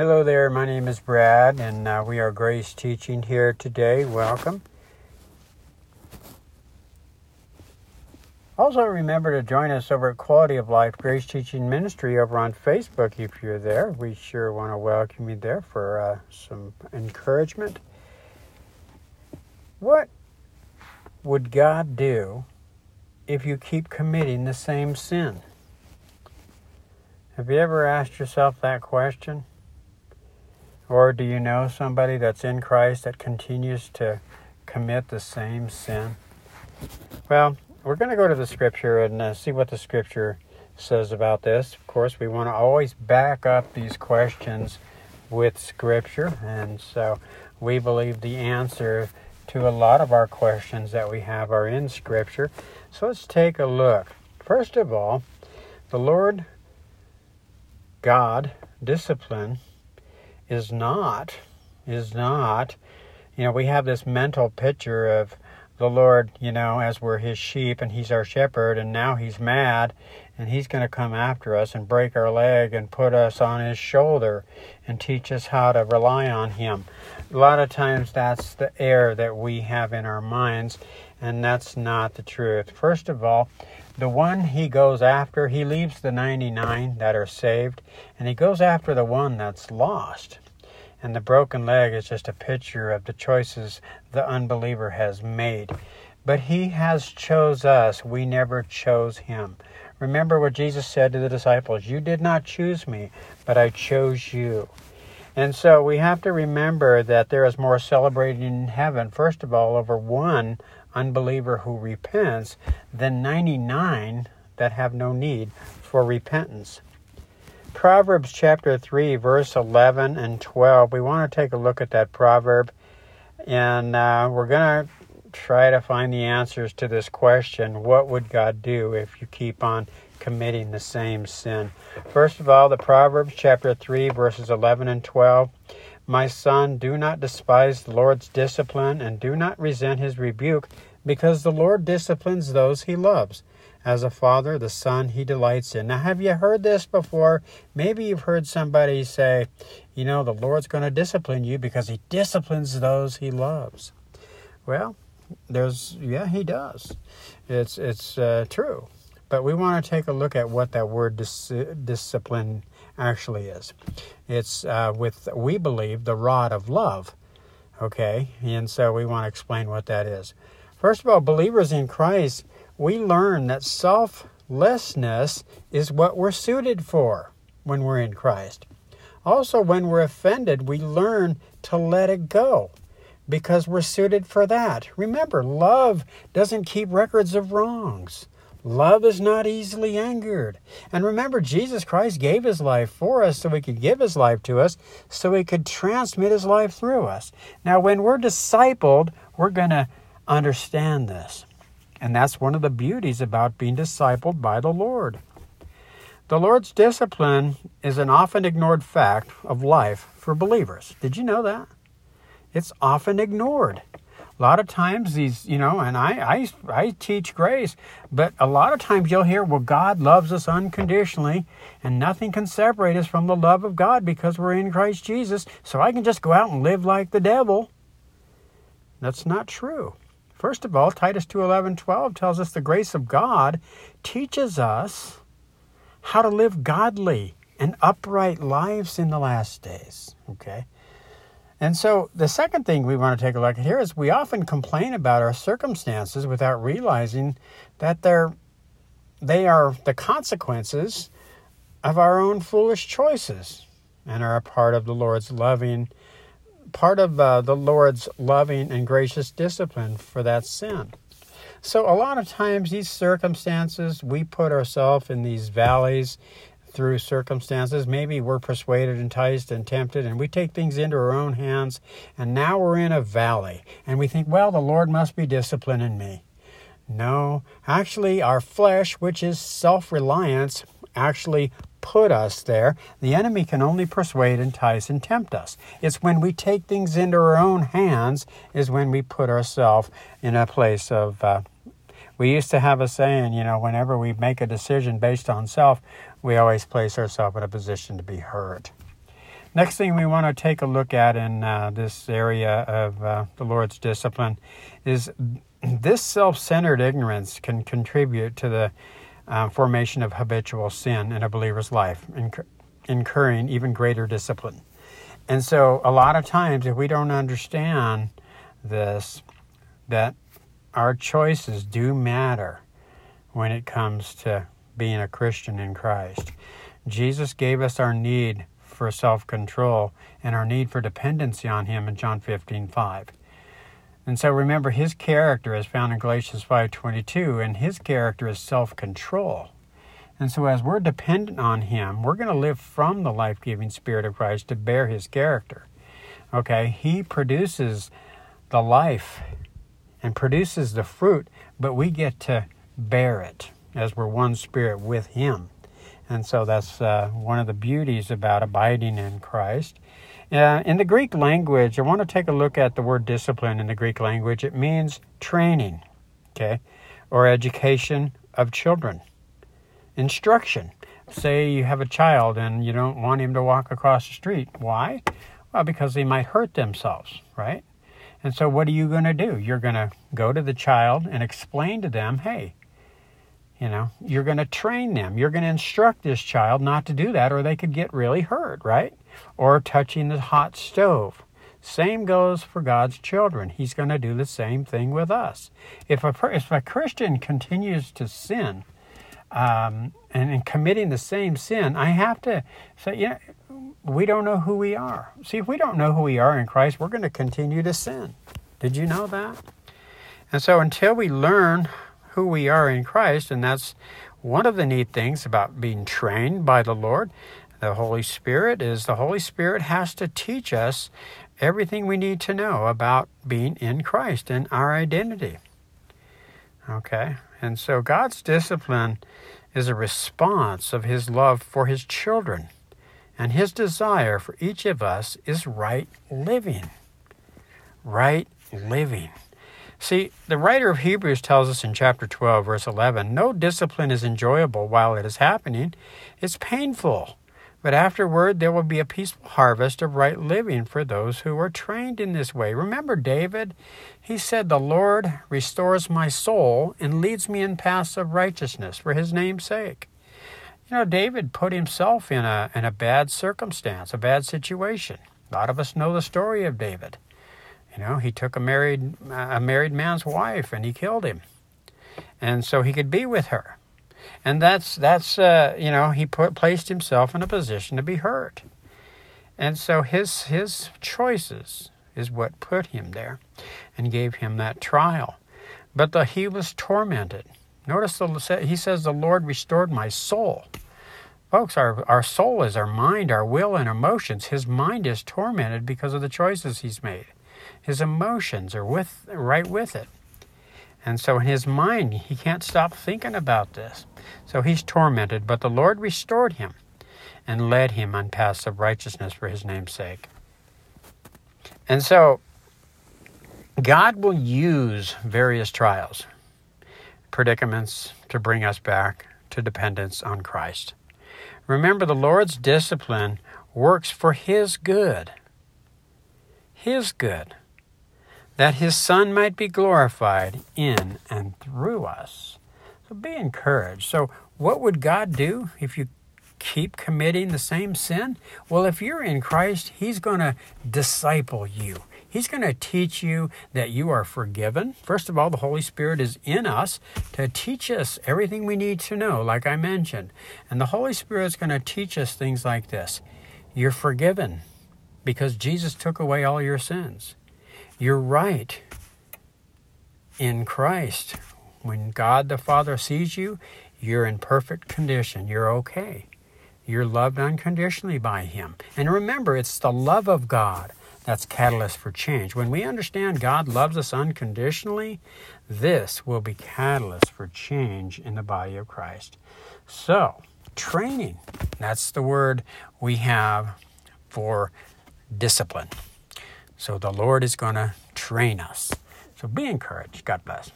Hello there, my name is Brad, and uh, we are Grace Teaching here today. Welcome. Also, remember to join us over at Quality of Life Grace Teaching Ministry over on Facebook if you're there. We sure want to welcome you there for uh, some encouragement. What would God do if you keep committing the same sin? Have you ever asked yourself that question? Or do you know somebody that's in Christ that continues to commit the same sin? Well, we're going to go to the scripture and uh, see what the scripture says about this. Of course, we want to always back up these questions with scripture, and so we believe the answer to a lot of our questions that we have are in scripture. So let's take a look. First of all, the Lord God discipline is not is not you know we have this mental picture of the lord you know as we're his sheep and he's our shepherd and now he's mad and he's going to come after us and break our leg and put us on his shoulder and teach us how to rely on him. A lot of times that's the error that we have in our minds and that's not the truth. First of all the one he goes after, he leaves the 99 that are saved, and he goes after the one that's lost. And the broken leg is just a picture of the choices the unbeliever has made. But he has chose us. We never chose him. Remember what Jesus said to the disciples You did not choose me, but I chose you. And so we have to remember that there is more celebrating in heaven, first of all, over one unbeliever who repents than 99 that have no need for repentance. Proverbs chapter 3, verse 11 and 12. We want to take a look at that proverb, and uh, we're going to try to find the answers to this question what would God do if you keep on committing the same sin? First of all, the Proverbs chapter 3, verses 11 and 12. My son, do not despise the Lord's discipline, and do not resent his rebuke, because the Lord disciplines those he loves. As a father, the son he delights in. Now, have you heard this before? Maybe you've heard somebody say, you know, the Lord's going to discipline you because he disciplines those he loves. Well, there's, yeah, he does. It's, it's uh, true. But we want to take a look at what that word dis- discipline actually is. It's uh, with, we believe, the rod of love. Okay? And so we want to explain what that is. First of all, believers in Christ, we learn that selflessness is what we're suited for when we're in Christ. Also, when we're offended, we learn to let it go because we're suited for that. Remember, love doesn't keep records of wrongs. Love is not easily angered. And remember, Jesus Christ gave his life for us so he could give his life to us, so he could transmit his life through us. Now, when we're discipled, we're going to understand this. And that's one of the beauties about being discipled by the Lord. The Lord's discipline is an often ignored fact of life for believers. Did you know that? It's often ignored. A lot of times these you know and I, I i teach grace but a lot of times you'll hear well god loves us unconditionally and nothing can separate us from the love of god because we're in christ jesus so i can just go out and live like the devil. That's not true. First of all titus 2 11 12 tells us the grace of god teaches us how to live godly and upright lives in the last days okay and so the second thing we want to take a look at here is we often complain about our circumstances without realizing that they're they are the consequences of our own foolish choices and are a part of the Lord's loving part of uh, the Lord's loving and gracious discipline for that sin. So a lot of times these circumstances we put ourselves in these valleys through circumstances. Maybe we're persuaded, enticed, and tempted, and we take things into our own hands, and now we're in a valley, and we think, well, the Lord must be disciplining me. No, actually, our flesh, which is self reliance, actually put us there. The enemy can only persuade, entice, and tempt us. It's when we take things into our own hands is when we put ourselves in a place of. Uh, we used to have a saying, you know, whenever we make a decision based on self, we always place ourselves in a position to be hurt. Next thing we want to take a look at in uh, this area of uh, the Lord's discipline is this self centered ignorance can contribute to the uh, formation of habitual sin in a believer's life, incur- incurring even greater discipline. And so, a lot of times, if we don't understand this, that our choices do matter when it comes to being a Christian in Christ. Jesus gave us our need for self control and our need for dependency on Him in John 15 5. And so remember his character is found in Galatians 5:22 and his character is self-control. And so as we're dependent on him, we're going to live from the life-giving spirit of Christ to bear his character. Okay? He produces the life and produces the fruit, but we get to bear it as we're one spirit with him. And so that's uh, one of the beauties about abiding in Christ. Uh, in the Greek language, I want to take a look at the word discipline in the Greek language. It means training, okay, or education of children, instruction. Say you have a child and you don't want him to walk across the street. Why? Well, because they might hurt themselves, right? And so, what are you going to do? You're going to go to the child and explain to them, hey, you know, you're going to train them. You're going to instruct this child not to do that, or they could get really hurt, right? Or touching the hot stove. Same goes for God's children. He's going to do the same thing with us. If a, if a Christian continues to sin um, and, and committing the same sin, I have to say, you know, we don't know who we are. See, if we don't know who we are in Christ, we're going to continue to sin. Did you know that? And so until we learn who we are in Christ, and that's one of the neat things about being trained by the Lord. The Holy Spirit is the Holy Spirit has to teach us everything we need to know about being in Christ and our identity. Okay? And so God's discipline is a response of His love for His children. And His desire for each of us is right living. Right living. See, the writer of Hebrews tells us in chapter 12, verse 11 no discipline is enjoyable while it is happening, it's painful. But afterward, there will be a peaceful harvest of right living for those who are trained in this way. Remember David? He said, The Lord restores my soul and leads me in paths of righteousness for his name's sake. You know, David put himself in a, in a bad circumstance, a bad situation. A lot of us know the story of David. You know, he took a married a married man's wife and he killed him, and so he could be with her, and that's that's uh, you know he put placed himself in a position to be hurt, and so his his choices is what put him there, and gave him that trial, but the, he was tormented. Notice the, he says the Lord restored my soul. Folks, our, our soul is our mind, our will, and emotions. His mind is tormented because of the choices he's made. His emotions are with right with it. And so in his mind, he can't stop thinking about this. So he's tormented, but the Lord restored him and led him on paths of righteousness for his name's sake. And so God will use various trials, predicaments to bring us back to dependence on Christ. Remember, the Lord's discipline works for His good. His good that his Son might be glorified in and through us. So be encouraged. So, what would God do if you keep committing the same sin? Well, if you're in Christ, He's going to disciple you. He's going to teach you that you are forgiven. First of all, the Holy Spirit is in us to teach us everything we need to know, like I mentioned. And the Holy Spirit is going to teach us things like this You're forgiven because Jesus took away all your sins. You're right in Christ. When God the Father sees you, you're in perfect condition. You're okay. You're loved unconditionally by Him. And remember, it's the love of God that's catalyst for change. When we understand God loves us unconditionally, this will be catalyst for change in the body of Christ. So, training, that's the word we have for discipline. So the Lord is going to train us. So be encouraged. God bless.